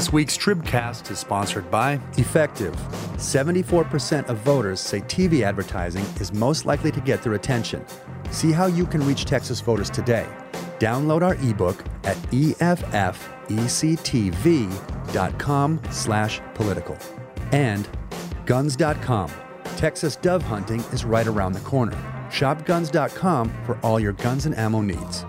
This week's Tribcast is sponsored by Effectv. 74% of voters say TV advertising is most likely to get their attention. See how you can reach Texas voters today. Download our ebook at effectv.com slash political. And guns.com. Texas dove hunting is right around the corner. Shop guns.com for all your guns and ammo needs.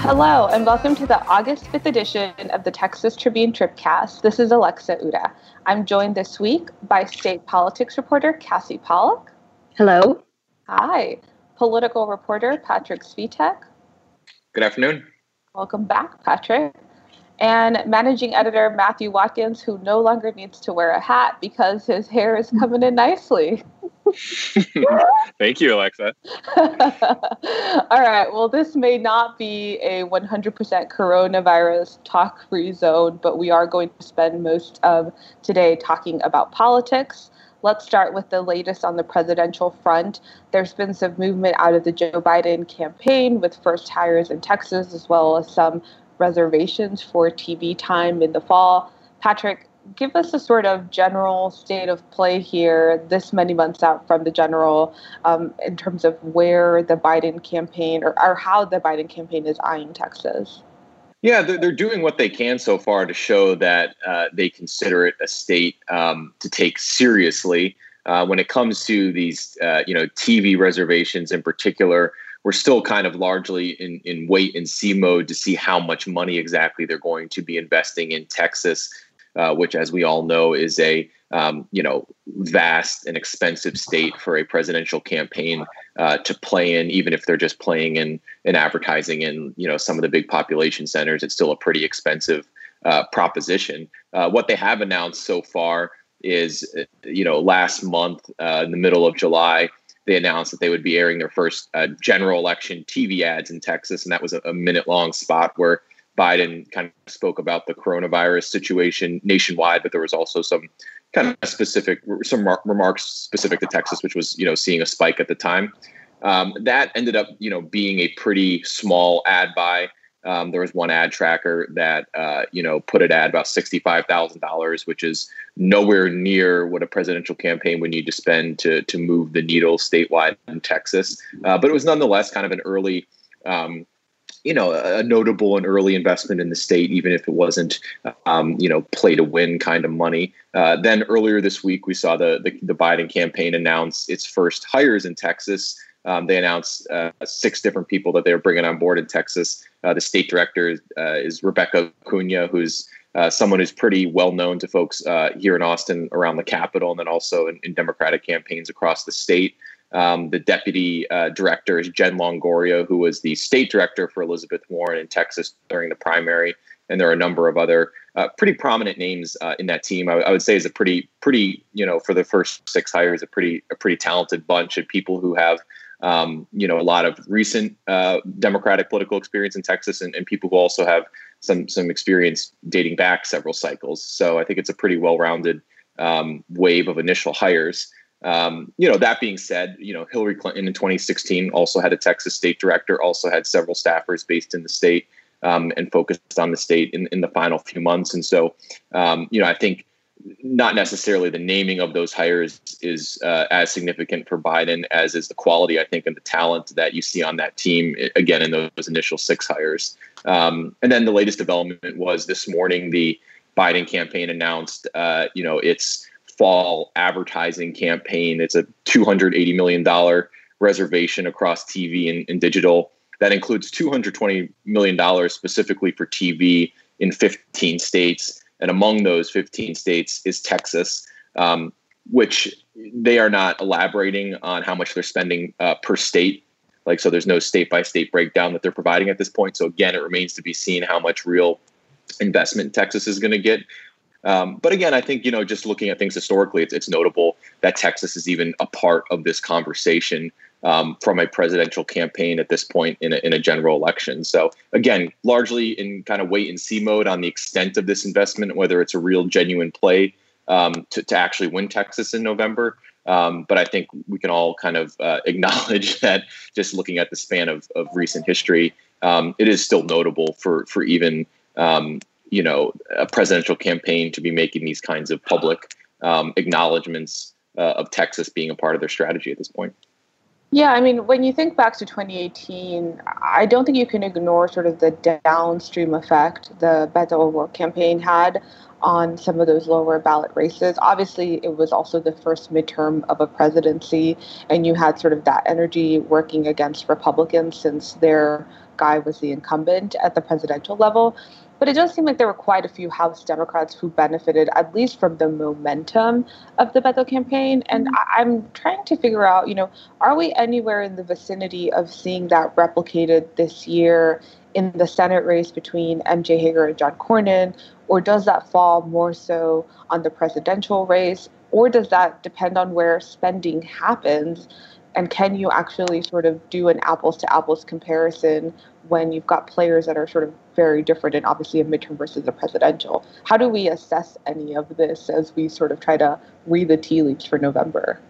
Hello, and welcome to the August 5th edition of the Texas Tribune Tribcast. This is Alexa Ura. I'm joined this week by state politics reporter Cassie Pollock. Hello. Hi. Political reporter Patrick Svitek. Good afternoon. Welcome back, Patrick. And managing editor Matthew Watkins, who no longer needs to wear a hat because his hair is coming in nicely. Thank you, Alexa. All right. Well, this may not be a 100% coronavirus talk free zone, but we are going to spend most of today talking about politics. Let's start with the latest on the presidential front. There's been some movement out of the Joe Biden campaign with first hires in Texas, as well as some reservations for TV time in the fall. Patrick, give us a sort of general state of play here, this many months out from the general, um, in terms of where the Biden campaign or, or how the Biden campaign is eyeing Texas. Yeah, they're, they're doing what they can so far to show that uh, they consider it a state um, to take seriously. Uh, when it comes to these, uh, you know, TV reservations in particular, we're still kind of largely in, in wait and see mode to see how much money exactly they're going to be investing in Texas, uh, which, as we all know, is a um, you know vast and expensive state for a presidential campaign uh, to play in. Even if they're just playing in in advertising in you know some of the big population centers, it's still a pretty expensive uh, proposition. Uh, what they have announced so far is uh, you know last month in the middle of July they announced that they would be airing their first uh, general election TV ads in Texas, and that was a, a minute long spot where Biden kind of spoke about the coronavirus situation nationwide, but there was also some kind of specific some mar- remarks specific to Texas, which was you know seeing a spike at the time. Um, that ended up you know being a pretty small ad buy. Um, there was one ad tracker that uh, you know put an ad about sixty five thousand dollars, which is nowhere near what a presidential campaign would need to spend to to move the needle statewide in Texas. Uh, but it was nonetheless kind of an early. Um, you know, a notable and early investment in the state, even if it wasn't, um, you know, play to win kind of money. Uh, then earlier this week, we saw the, the, the Biden campaign announce its first hires in Texas. Um, they announced uh, six different people that they were bringing on board in Texas. Uh, the state director uh, is Rebecca Acuña, who's uh, someone who's pretty well known to folks uh, here in Austin around the Capitol and then also in, in Democratic campaigns across the state. Um, the deputy uh, director is Jen Longoria, who was the state director for Elizabeth Warren in Texas during the primary. And there are a number of other uh, pretty prominent names uh, in that team. I, would say is a pretty, pretty, you know, for the first six hires, a pretty, a pretty talented bunch of people who have, um, you know, a lot of recent uh, Democratic political experience in Texas, and, and people who also have some some experience dating back several cycles. So I think it's a pretty well-rounded um, wave of initial hires. Um, you know, that being said, you know, Hillary Clinton in 2016 also had a Texas state director, also had several staffers based in the state um, and focused on the state in, in the final few months. And so, um, you know, I think not necessarily the naming of those hires is uh, as significant for Biden as is the quality, I think, and the talent that you see on that team, again, in those initial six hires. Um, and then the latest development was this morning, the Biden campaign announced, uh, you know, its fall advertising campaign. It's a $280 million reservation across TV and, and digital. That includes $220 million specifically for TV in 15 states. And among those 15 states is Texas, um, which they are not elaborating on how much they're spending uh, per state. Like, so there's no state by state breakdown that they're providing at this point. So, again, it remains to be seen how much real investment Texas is going to get. Um, but again, I think you know, just looking at things historically, it's, it's notable that Texas is even a part of this conversation um, from a presidential campaign at this point in a, in a general election. So again, largely in kind of wait and see mode on the extent of this investment, whether it's a real genuine play um, to, to actually win Texas in November. Um, but I think we can all kind of uh, acknowledge that just looking at the span of, of recent history, um, it is still notable for for even um, you know a presidential campaign to be making these kinds of public um, acknowledgments uh, of Texas being a part of their strategy at this point. Yeah, I mean, when you think back to 2018, I don't think you can ignore sort of the downstream effect the Beto O'Rourke campaign had on some of those lower ballot races. Obviously, it was also the first midterm of a presidency, and you had sort of that energy working against Republicans since their guy was the incumbent at the presidential level. But it does seem like there were quite a few House Democrats who benefited, at least from the momentum of the Beto campaign. And mm-hmm. I'm trying to figure out, you know, are we anywhere in the vicinity of seeing that replicated this year in the Senate race between MJ Hegar and John Cornyn? Or does that fall more so on the presidential race? Or does that depend on where spending happens? And can you actually sort of do an apples to apples comparison when you've got players that are sort of very different and obviously a midterm versus a presidential? How do we assess any of this as we sort of try to read the tea leaves for November?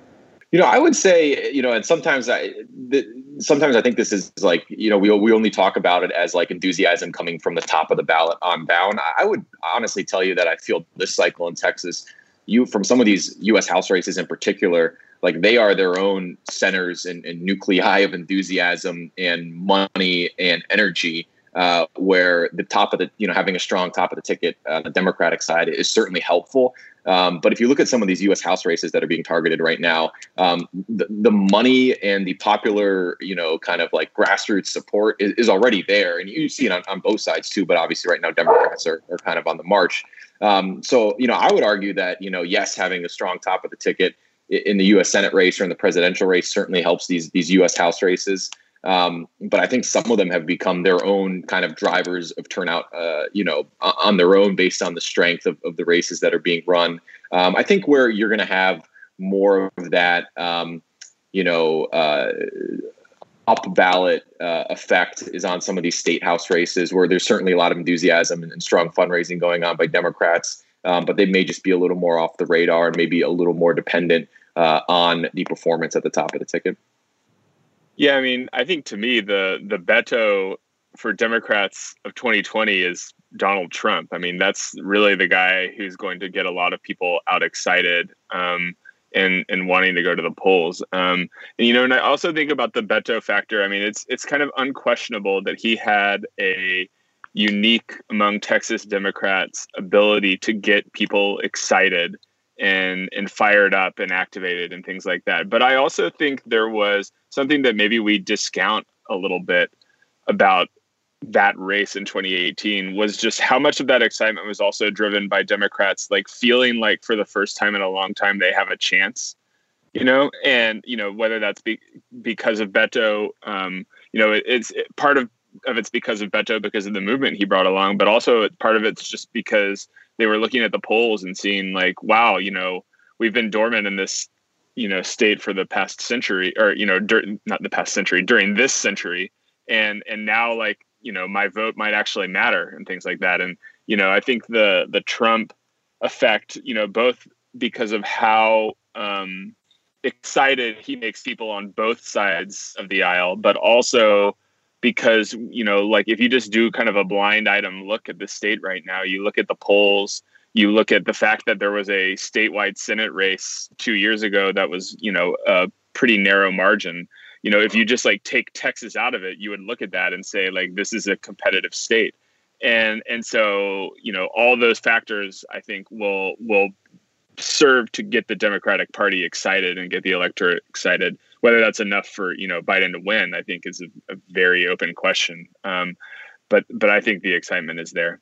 You know, I would say, you know, and sometimes I, the, sometimes I think this is like, you know, we we only talk about it as like enthusiasm coming from the top of the ballot on down. I would honestly tell you that I feel this cycle in Texas, you from some of these U.S. House races in particular, like they are their own centers and, and nuclei of enthusiasm and money and energy uh, where the top of the you know having a strong top of the ticket on uh, the democratic side is certainly helpful um, but if you look at some of these U.S. House races that are being targeted right now, um, the, the, money and the popular, you know, kind of like grassroots support is, is already there, and you see it on, on, both sides too. But obviously, right now, Democrats are, are kind of on the march. Um, so, you know, I would argue that you know, yes, having a strong top of the ticket in the U.S. Senate race or in the presidential race certainly helps these these U.S. House races. Um, but I think some of them have become their own kind of drivers of turnout, uh, you know, on their own based on the strength of, of the races that are being run. Um, I think where you're going to have more of that, um, you know, uh, up ballot uh, effect is on some of these state house races where there's certainly a lot of enthusiasm and, and strong fundraising going on by Democrats, um, but they may just be a little more off the radar and maybe a little more dependent uh, on the performance at the top of the ticket. Yeah, I mean, I think to me the the Beto for Democrats of 2020 is Donald Trump. I mean, that's really the guy who's going to get a lot of people out excited um, and and wanting to go to the polls. Um, and you know, and I also think about the Beto factor. I mean, it's it's kind of unquestionable that he had a unique among Texas Democrats ability to get people excited and and fired up and activated and things like that. But I also think there was something that maybe we discount a little bit about that race in 2018 was just how much of that excitement was also driven by Democrats like feeling like for the first time in a long time they have a chance, you know, and you know whether that's be, because of Beto, um, you know, it, it's it, part of of it's because of Beto because of the movement he brought along, but also part of it's just because they were looking at the polls and seeing like, wow, you know, we've been dormant in this, you know, state for the past century, or you know, dur- not the past century, during this century, and and now like, you know, my vote might actually matter and things like that. And you know, I think the the Trump effect, you know, both because of how um, excited he makes people on both sides of the aisle, but also because you know like if you just do kind of a blind item look at the state right now you look at the polls you look at the fact that there was a statewide senate race two years ago that was you know a pretty narrow margin you know if you just like take texas out of it you would look at that and say like this is a competitive state. And and so you know all those factors i think will will serve to get the democratic party excited and get the electorate excited whether that's enough for you know Biden to win, I think is a, a very open question. Um, but but I think the excitement is there.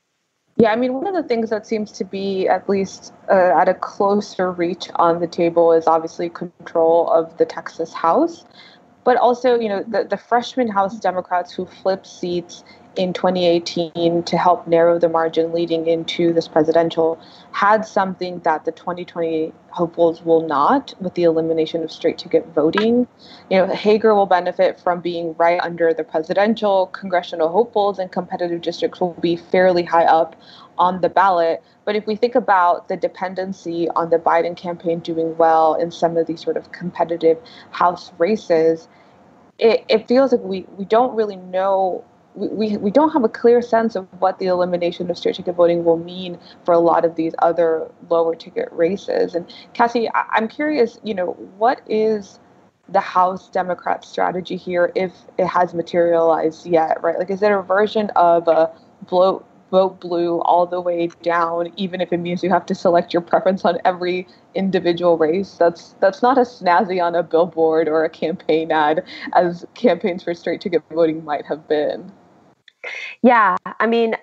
Yeah, I mean, one of the things that seems to be at least uh, at a closer reach on the table is obviously control of the Texas House, but also, you know, the, the freshman House Democrats who flipped seats in 2018 to help narrow the margin leading into this presidential had something that the 2020 hopefuls will not with the elimination of straight ticket voting. You know, Hegar will benefit from being right under the presidential, congressional hopefuls, and competitive districts will be fairly high up on the ballot. But if we think about the dependency on the Biden campaign doing well in some of these sort of competitive House races, it, it feels like we, we don't really know we, we don't have a clear sense of what the elimination of straight ticket voting will mean for a lot of these other lower ticket races. And Cassie, I, I'm curious, you know, what is the House Democrat strategy here if it has materialized yet, right? Like, is it a version of a bloat vote blue all the way down, even if it means you have to select your preference on every individual race. That's that's not as snazzy on a billboard or a campaign ad as campaigns for straight ticket voting might have been. Yeah, I mean,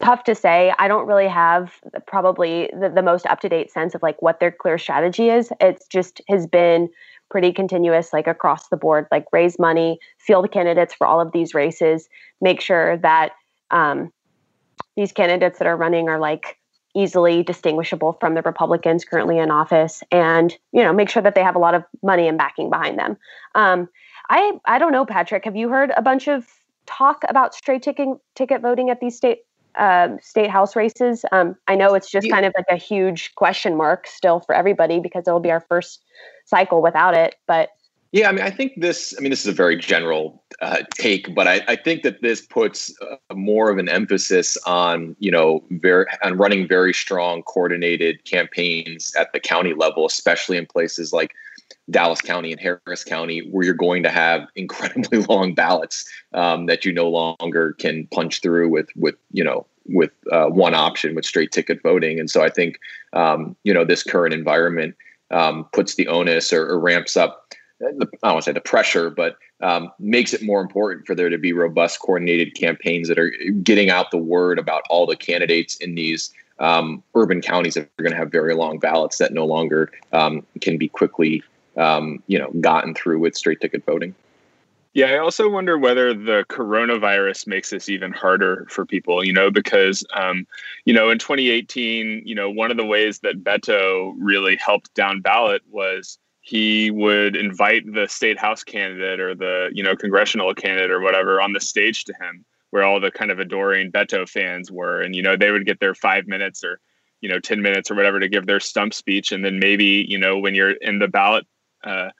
tough to say. I don't really have probably the, the most up to date sense of like what their clear strategy is. It's just has been pretty continuous, like across the board, like raise money, field candidates for all of these races, make sure that um, these candidates that are running are like easily distinguishable from the Republicans currently in office, and you know make sure that they have a lot of money and backing behind them. Um, I I don't know, Patrick. Have you heard a bunch of talk about straight ticket ticket voting at these state um, state house races? Um, I know it's just kind of like a huge question mark still for everybody because it'll be our first cycle without it. But yeah, I mean, I think this. I mean, this is a very general uh, take, but I, I, think that this puts uh, more of an emphasis on you know very on running very strong coordinated campaigns at the county level, especially in places like Dallas County and Harris County, where you're going to have incredibly long ballots um, that you no longer can punch through with with you know with uh, one option with straight ticket voting. And so I think um, you know this current environment um, puts the onus or, or ramps up the, I don't want to say the pressure, but um, makes it more important for there to be robust, coordinated campaigns that are getting out the word about all the candidates in these um, urban counties that are going to have very long ballots that no longer um, can be quickly, um, you know, gotten through with straight ticket voting. Yeah, I also wonder whether the coronavirus makes this even harder for people, you know, because, um, you know, in 2018, you know, one of the ways that Beto really helped down ballot was he would invite the state house candidate or the you know congressional candidate or whatever on the stage to him where all the kind of adoring beto fans were and you know they would get their five minutes or you know 10 minutes or whatever to give their stump speech and then maybe you know when you're in the ballot uh,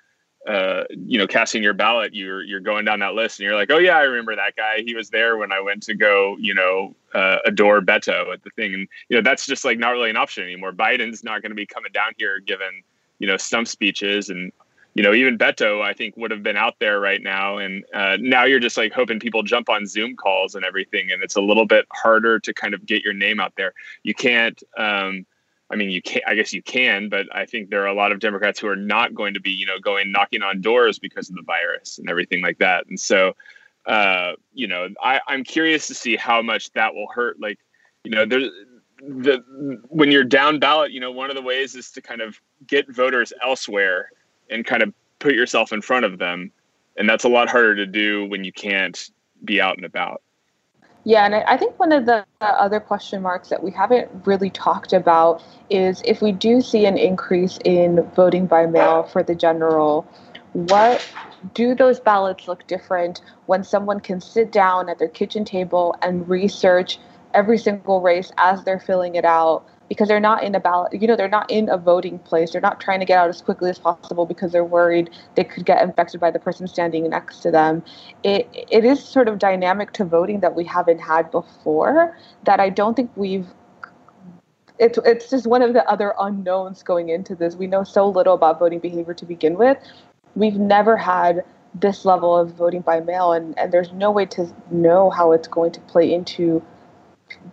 uh, you know, casting your ballot, you're you're going down that list, and you're like, oh yeah, I remember that guy. He was there when I went to go, you know, uh, adore Beto at the thing, and you know that's just like not really an option anymore. Biden's not going to be coming down here given you know stump speeches and you know even Beto I think would have been out there right now and uh, now you're just like hoping people jump on Zoom calls and everything and it's a little bit harder to kind of get your name out there. You can't. Um, I mean, you can. I guess you can, but I think there are a lot of Democrats who are not going to be, you know, going knocking on doors because of the virus and everything like that. And so, uh, you know, I, I'm curious to see how much that will hurt. Like, you know, there's the when you're down ballot, you know, one of the ways is to kind of get voters elsewhere and kind of put yourself in front of them, and that's a lot harder to do when you can't be out and about. Yeah, and I think one of the other question marks that we haven't really talked about is if we do see an increase in voting by mail for the general, what do those ballots look different when someone can sit down at their kitchen table and research every single race as they're filling it out because they're not in a ballot you know they're not in a voting place. They're not trying to get out as quickly as possible because they're worried they could get infected by the person standing next to them. It it is sort of dynamic to voting that we haven't had before that i don't think we've it's it's just one of the other unknowns going into this. We know so little about voting behavior to begin with. We've never had this level of voting by mail and, and there's no way to know how it's going to play into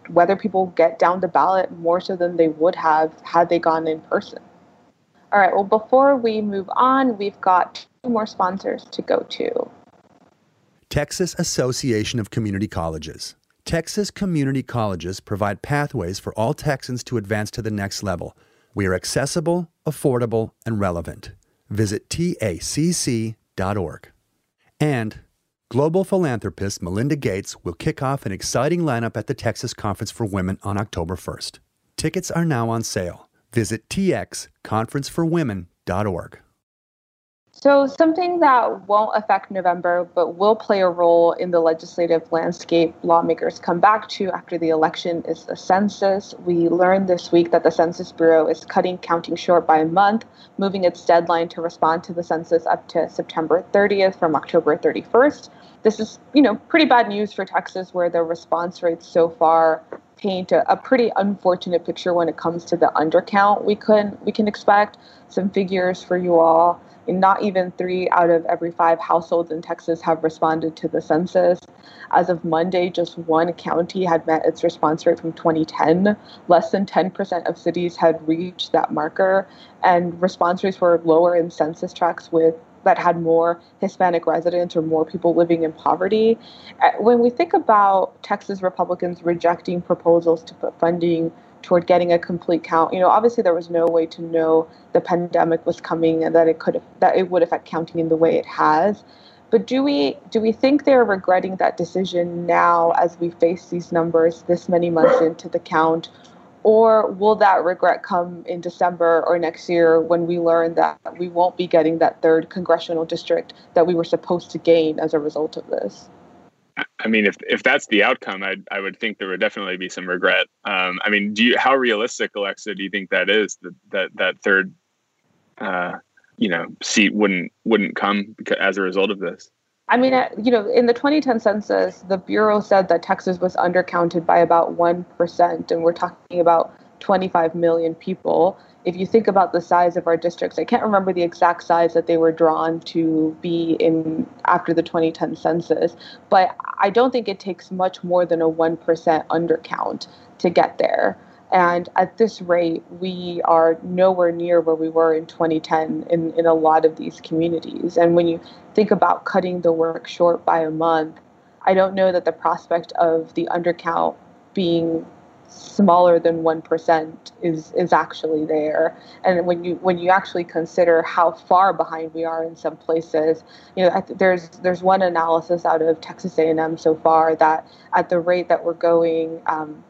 whether people get down the ballot more so than they would have had they gone in person. All right, well, before we move on, we've got two more sponsors to go to. Texas Association of Community Colleges. Texas community colleges provide pathways for all Texans to advance to the next level. We are accessible, affordable, and relevant. Visit tacc.org. And Global philanthropist Melinda Gates will kick off an exciting lineup at the Texas Conference for Women on October 1st. Tickets are now on sale. Visit txconferenceforwomen.org. So, something that won't affect November but will play a role in the legislative landscape lawmakers come back to after the election is the census. We learned this week that the Census Bureau is cutting counting short by a month, moving its deadline to respond to the census up to September 30th from October 31st. This is, you know, pretty bad news for Texas where the response rates so far paint a, a pretty unfortunate picture when it comes to the undercount we can we can expect. Some figures for you all And not even three out of every five households in Texas have responded to the census. As of Monday, just one county had met its response rate from 2010. Less than 10% of cities had reached that marker, and response rates were lower in census tracts with that had more Hispanic residents or more people living in poverty. Uh, when we think about Texas Republicans rejecting proposals to put funding toward getting a complete count. You know, obviously there was no way to know the pandemic was coming and that it could that it would affect counting in the way it has. But do we do we think they're regretting that decision now as we face these numbers this many months into the count? Or will that regret come in December or next year when we learn that we won't be getting that third congressional district that we were supposed to gain as a result of this? I mean, if if that's the outcome, I I would think there would definitely be some regret. Um, I mean, do you how realistic, Alexa, do you think that is that that that third, uh, you know, seat wouldn't wouldn't come as a result of this? I mean, uh, you know, in the 2010 census, the bureau said that Texas was undercounted by about one percent, and we're talking about 25 million people if you think about the size of our districts, I can't remember the exact size that they were drawn to be in after the 2010 census, but I don't think it takes much more than a 1% undercount to get there. And at this rate, we are nowhere near where we were in 2010 in, in a lot of these communities. And when you think about cutting the work short by a month, I don't know that the prospect of the undercount being smaller than 1% is is actually there and when you when you actually consider how far behind we are in some places you know there's there's one analysis out of Texas A&M so far that at the rate that we're going um,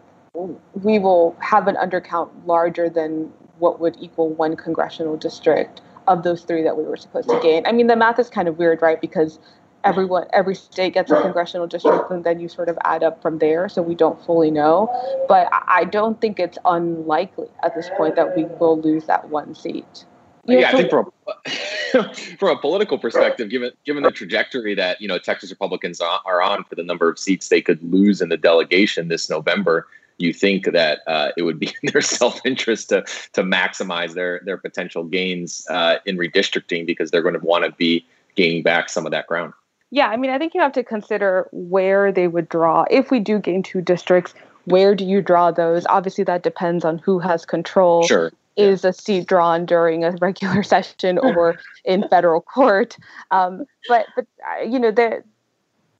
we will have an undercount larger than what would equal one congressional district of those three that we were supposed to gain. I mean, the math is kind of weird, right? Because everyone every state gets a congressional district and then you sort of add up from there so we don't fully know but i don't think it's unlikely at this point that we will lose that one seat you yeah, know, I think from a, from a political perspective, given given the trajectory that you know Texas Republicans are on for the number of seats they could lose in the delegation this November, you think that uh, it would be in their self interest to to maximize their their potential gains uh, in redistricting because they're going to want to be gaining back some of that ground. Yeah, I mean, I think you have to consider where they would draw. If we do gain two districts, where do you draw those? Obviously, that depends on who has control. Sure. Is a seat drawn during a regular session or in federal court? Um, but but uh, you know the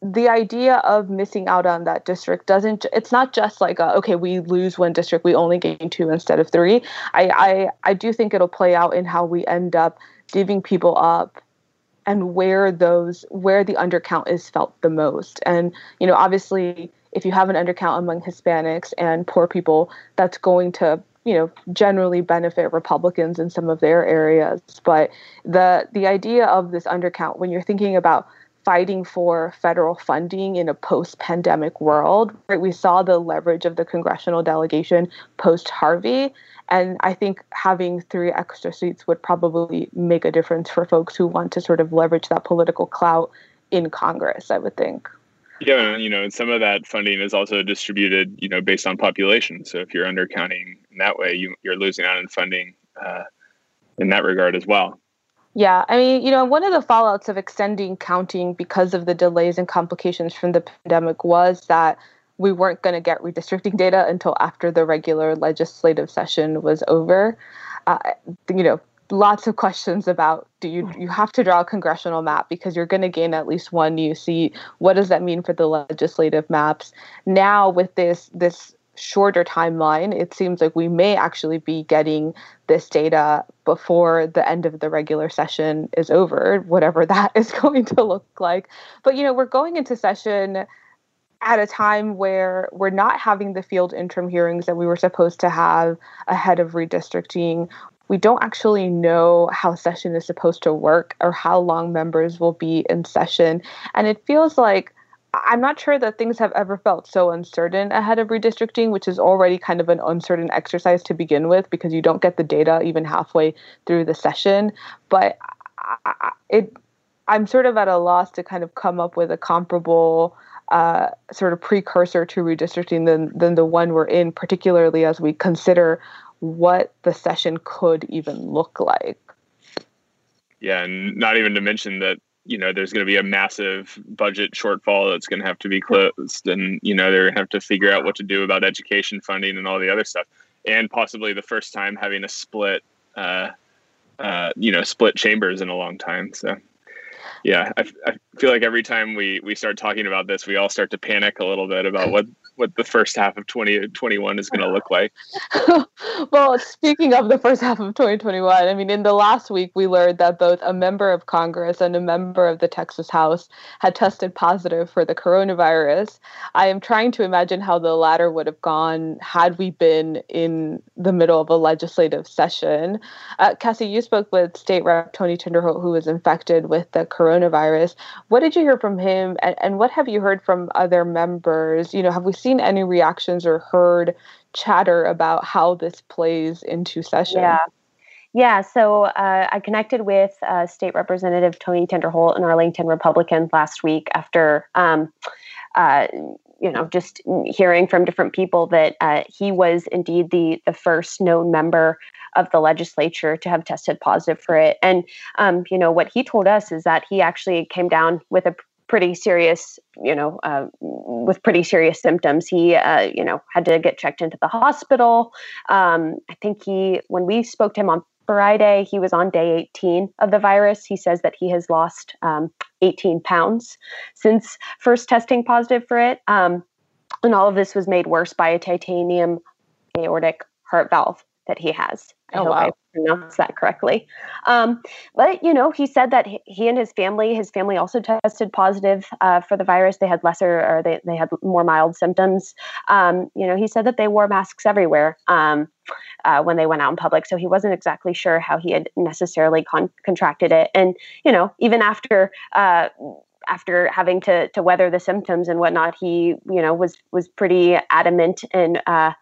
the idea of missing out on that district doesn't it's not just like a, okay we lose one district we only gain two instead of three. I, I i do think it'll play out in how we end up giving people up and where those where the undercount is felt the most. And you know obviously if you have an undercount among hispanics and poor people that's going to you know generally benefit republicans in some of their areas. But the the idea of this undercount when you're thinking about fighting for federal funding in a post-pandemic world right we saw the leverage of the congressional delegation post harvey and I think having three extra seats would probably make a difference for folks who want to sort of leverage that political clout in Congress, I would think. Yeah, you know, and some of that funding is also distributed, you know, based on population. So if you're undercounting in that way, you, you're losing out on funding uh, in that regard as well. Yeah, I mean, you know, one of the fallouts of extending counting because of the delays and complications from the pandemic was that we weren't going to get redistricting data until after the regular legislative session was over. Uh, you know, lots of questions about do you you have to draw a congressional map because you're going to gain at least one new seat what does that mean for the legislative maps now with this this shorter timeline. It seems like we may actually be getting this data before the end of the regular session is over, whatever that is going to look like. But, you know, we're going into session at a time where we're not having the field interim hearings that we were supposed to have ahead of redistricting. We don't actually know how session is supposed to work or how long members will be in session. And it feels like I'm not sure that things have ever felt so uncertain ahead of redistricting, which is already kind of an uncertain exercise to begin with because you don't get the data even halfway through the session. But I, it, I'm sort of at a loss to kind of come up with a comparable uh, sort of precursor to redistricting than than the one we're in, particularly as we consider what the session could even look like. Yeah, and not even to mention that you know there's going to be a massive budget shortfall that's going to have to be closed and you know they're going to have to figure out what to do about education funding and all the other stuff. And possibly the first time having a split uh, uh, you know split chambers in a long time so yeah I, I feel like every time we we start talking about this we all start to panic a little bit about what what the first half of 2021 is going to look like. well, speaking of the first half of 2021, I mean, in the last week, we learned that both a member of Congress and a member of the Texas House had tested positive for the coronavirus. I am trying to imagine how the latter would have gone had we been in the middle of a legislative session. Uh, Cassie, you spoke with State Rep Tony Tinderholt, who was infected with the coronavirus. What did you hear from him, and, and what have you heard from other members? You know, have we seen any reactions or heard chatter about how this plays into session? Yeah. Yeah, so uh, I connected with uh, State Representative Tony Tinderholt, an Arlington Republican, last week after, um, uh, you know, just hearing from different people that uh, he was indeed the the first known member of the legislature to have tested positive for it. And um, you know, what he told us is that he actually came down with a pretty serious, you know, uh, with pretty serious symptoms. He, uh, you know, had to get checked into the hospital. Um, I think he, when we spoke to him on Friday, he was on day 18 of the virus. He says that he has lost um, 18 pounds since first testing positive for it. Um, and all of this was made worse by a titanium aortic heart valve that he has. I oh, wow. I pronounced that correctly. Um, but you know, he said that he and his family, his family also tested positive uh, for the virus. They had lesser, or they they had more mild symptoms. Um, you know, he said that they wore masks everywhere um, uh, when they went out in public, so he wasn't exactly sure how he had necessarily con- contracted it. And you know, even after. Uh, after having to to weather the symptoms and whatnot, he you know was was pretty adamant and uh,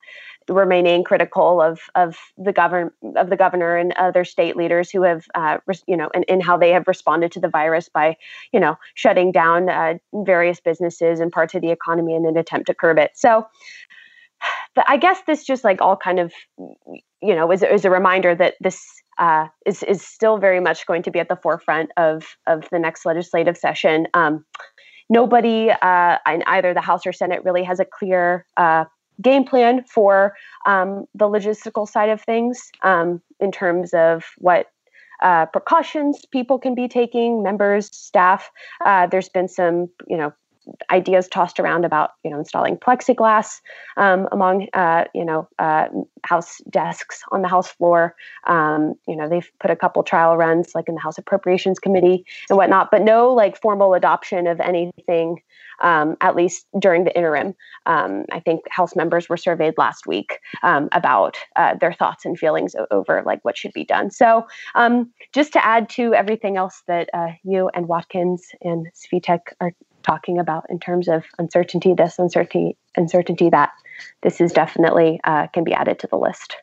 remaining critical of of the govern of the governor and other state leaders who have uh, you know and, and how they have responded to the virus by you know shutting down uh, various businesses and parts of the economy in an attempt to curb it so I guess this just like all kind of you know is, is a reminder that this uh, is is still very much going to be at the forefront of of the next legislative session. Um, nobody uh, in either the House or Senate really has a clear uh, game plan for um, the logistical side of things um, in terms of what uh, precautions people can be taking, members, staff. Uh, there's been some, you know, ideas tossed around about you know installing plexiglass um, among uh, you know uh, house desks on the house floor. Um, you know they've put a couple trial runs like in the House Appropriations Committee and whatnot, but no like formal adoption of anything. Um, at least during the interim, um, I think House members were surveyed last week um, about uh, their thoughts and feelings over like what should be done. So, um, just to add to everything else that uh, you and Watkins and Svitek are talking about in terms of uncertainty, this uncertainty, uncertainty that this is definitely uh, can be added to the list.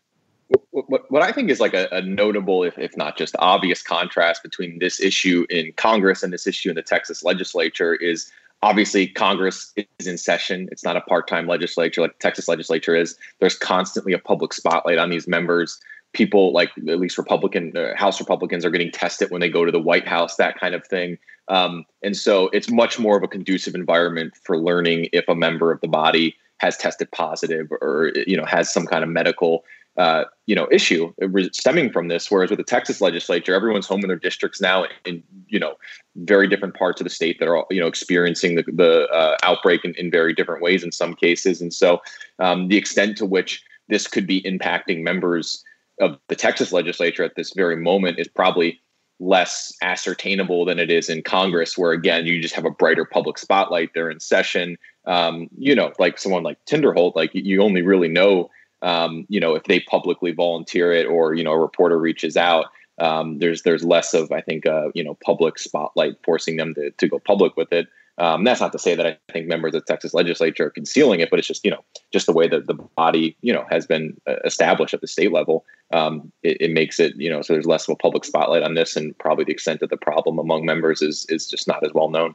What, what I think is like a, a notable, if, if not just obvious, contrast between this issue in Congress and this issue in the Texas legislature is obviously Congress is in session. It's not a part time legislature like Texas legislature is. There's constantly a public spotlight on these members people like at least Republican uh, House Republicans are getting tested when they go to the White House, that kind of thing. Um, and so it's much more of a conducive environment for learning if a member of the body has tested positive or you know has some kind of medical uh, you know issue stemming from this. Whereas with the Texas legislature, everyone's home in their districts now, in you know very different parts of the state that are you know experiencing the, the uh, outbreak in, in, very different ways in some cases, and so um, the extent to which this could be impacting members of the Texas legislature at this very moment is probably less ascertainable than it is in Congress, where again you just have a brighter public spotlight. They're in session. Um, you know, like someone like Tinderholt, like you only really know um, you know, if they publicly volunteer it or you know a reporter reaches out, um, there's there's less of I think uh, you know public spotlight forcing them to to go public with it. Um, that's not to say that I think members of the Texas legislature are concealing it, but it's just you know just the way that the body you know has been uh, established at the state level. Um, it, it, makes it you know so there's less of a public spotlight on this, and probably the extent of the problem among members is is just not as well known.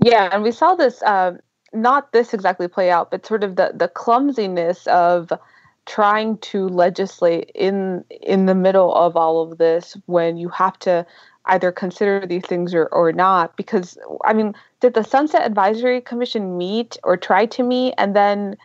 Yeah, and we saw this uh, not this exactly play out, but sort of the the clumsiness of trying to legislate in in the middle of all of this when you have to either consider these things or, or not because i mean did the sunset advisory commission meet or try to meet and then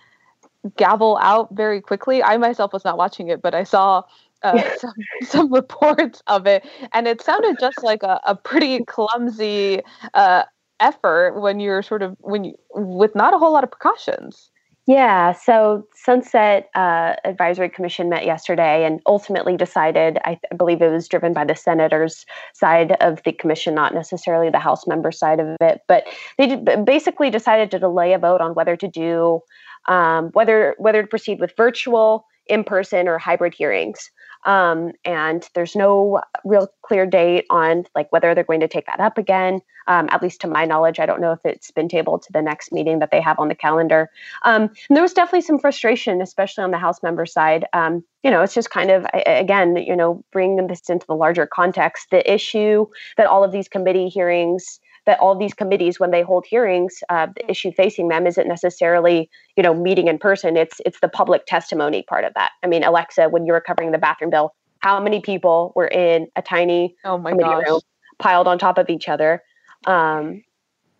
gavel out very quickly? I myself was not watching it but i saw uh, some, some reports of it and it sounded just like a, a pretty clumsy uh, effort when you're sort of when you with not a whole lot of precautions yeah, so Sunset uh, Advisory Commission met yesterday and ultimately decided, I, th- I, believe it was driven by the senators' side of the commission, not necessarily the House member side of it, but they basically decided to delay a vote on whether to do, um, whether whether to proceed with virtual, in person, or hybrid hearings. Um, and there's no real clear date on like whether they're going to take that up again. Um, at least to my knowledge, I don't know if it's been tabled to the next meeting that they have on the calendar. Um, and there was definitely some frustration, especially on the House member side. Um, you know, it's just kind of again, you know, bringing this into the larger context. The issue that all of these committee hearings that all these committees when they hold hearings uh, the issue facing them isn't necessarily you know meeting in person. It's it's the public testimony part of that. I mean alexa when you were covering the bathroom bill how many people were in a tiny oh my gosh. room piled on top of each other? Um,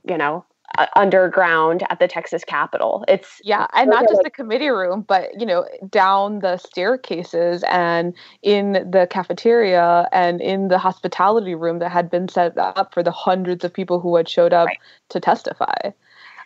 you know uh, underground at the Texas Capitol. It's yeah, and not just the committee room, but you know, down the staircases and in the cafeteria and in the hospitality room that had been set up for the hundreds of people who had showed up right. to testify.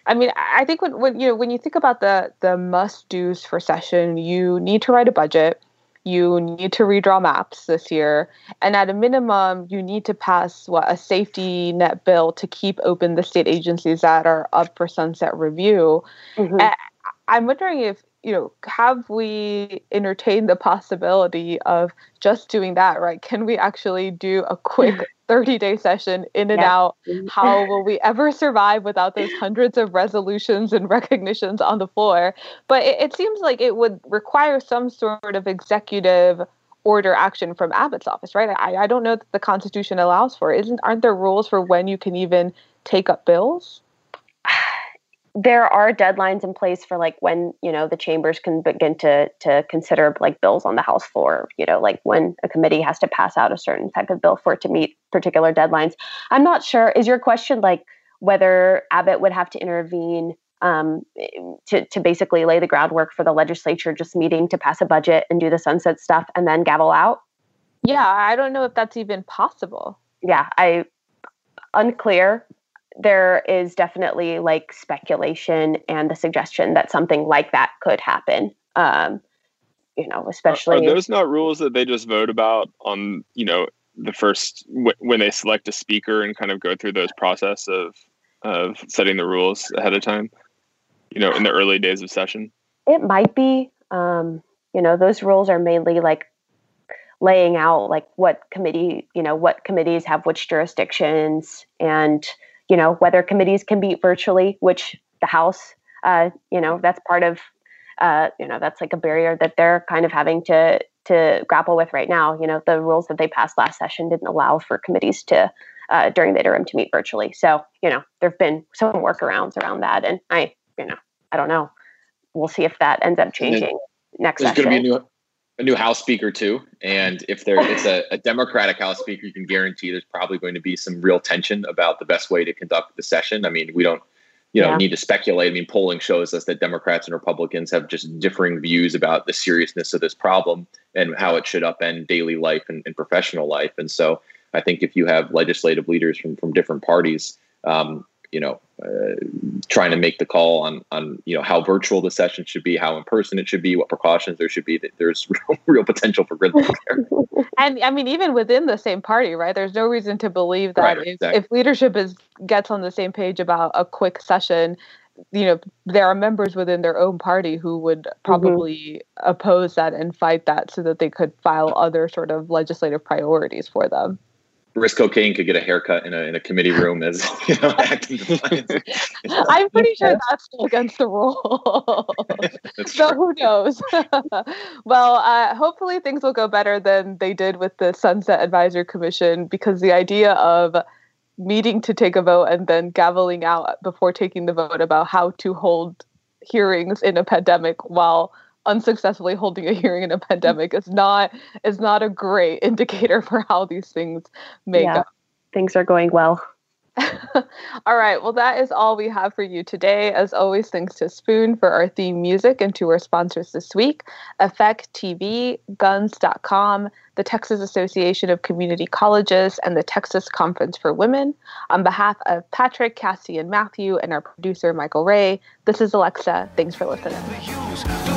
I mean, I think when, when you know when you think about the the must dos for session, you need to write a budget you need to redraw maps this year and at a minimum you need to pass what a safety net bill to keep open the state agencies that are up for sunset review mm-hmm. i'm wondering if you know have we entertained the possibility of just doing that right can we actually do a quick 30 day session in and yeah. out. Mm-hmm. How will we ever survive without those hundreds of resolutions and recognitions on the floor? But it, it seems like it would require some sort of executive order action from Abbott's office, right? I, I don't know that the Constitution allows for it. Isn't aren't there rules for when you can even take up bills? there are deadlines in place for like when you know the chambers can begin to to consider like bills on the house floor you know like when a committee has to pass out a certain type of bill for it to meet particular deadlines. I'm not sure is your question like whether abbott would have to intervene um, to, to basically lay the groundwork for the legislature just meeting to pass a budget and do the sunset stuff and then gavel out? Yeah i don't know if that's even possible. Yeah i unclear there is definitely like speculation and the suggestion that something like that could happen. Um, you know, especially are, are those not rules that they just vote about on you know the first w- when they select a speaker and kind of go through those process of of setting the rules ahead of time. You know, in the early days of session. It might be. Um, you know, those rules are mainly like laying out like what committee, you know, what committees have which jurisdictions and you know whether committees can meet virtually which the house uh, you know that's part of uh, you know that's like a barrier that they're kind of having to to grapple with right now. You know the rules that they passed last session didn't allow for committees to uh, during the interim to meet virtually. So you know there have been some workarounds around that and i you know i don't know. We'll see if that ends up changing next there's going to be a new a new House Speaker too, and if there is a, a, Democratic House Speaker, you can guarantee there's probably going to be some real tension about the best way to conduct the session. I mean, we don't you know Yeah. need to speculate. I mean, polling shows us that Democrats and Republicans have just differing views about the seriousness of this problem and how it should upend daily life and, and professional life. And so, I think if you have legislative leaders from from different parties, um, you know, uh, trying to make the call on on you know how virtual the session should be, how in person it should be, what precautions there should be, that there's real, real potential for gridlock there. And I mean, even within the same party, right? There's no reason to believe that Right, if, exactly. if leadership is gets on the same page about a quick session, you know, there are members within their own party who would probably oppose that and fight that so that they could file other sort of legislative priorities for them. Briscoe Cain could get a haircut in a in a committee room as you know acting. I'm pretty sure that's still against the rule. So true. who knows? well, uh, hopefully things will go better than they did with the Sunset Advisory Commission because the idea of meeting to take a vote and then gaveling out before taking the vote about how to hold hearings in a pandemic while unsuccessfully holding a hearing in a pandemic is not is not a great indicator for how these things may Yeah. go. Things are going well. all right. Well, that is all we have for you today. As always, thanks to Spoon for our theme music and to our sponsors this week Effectv, Guns.com, the Texas Association of Community Colleges, and the Texas Conference for Women. On behalf of Patrick, Cassi, and Matthew, and our producer, Michael Ray, this is Alexa. Thanks for listening.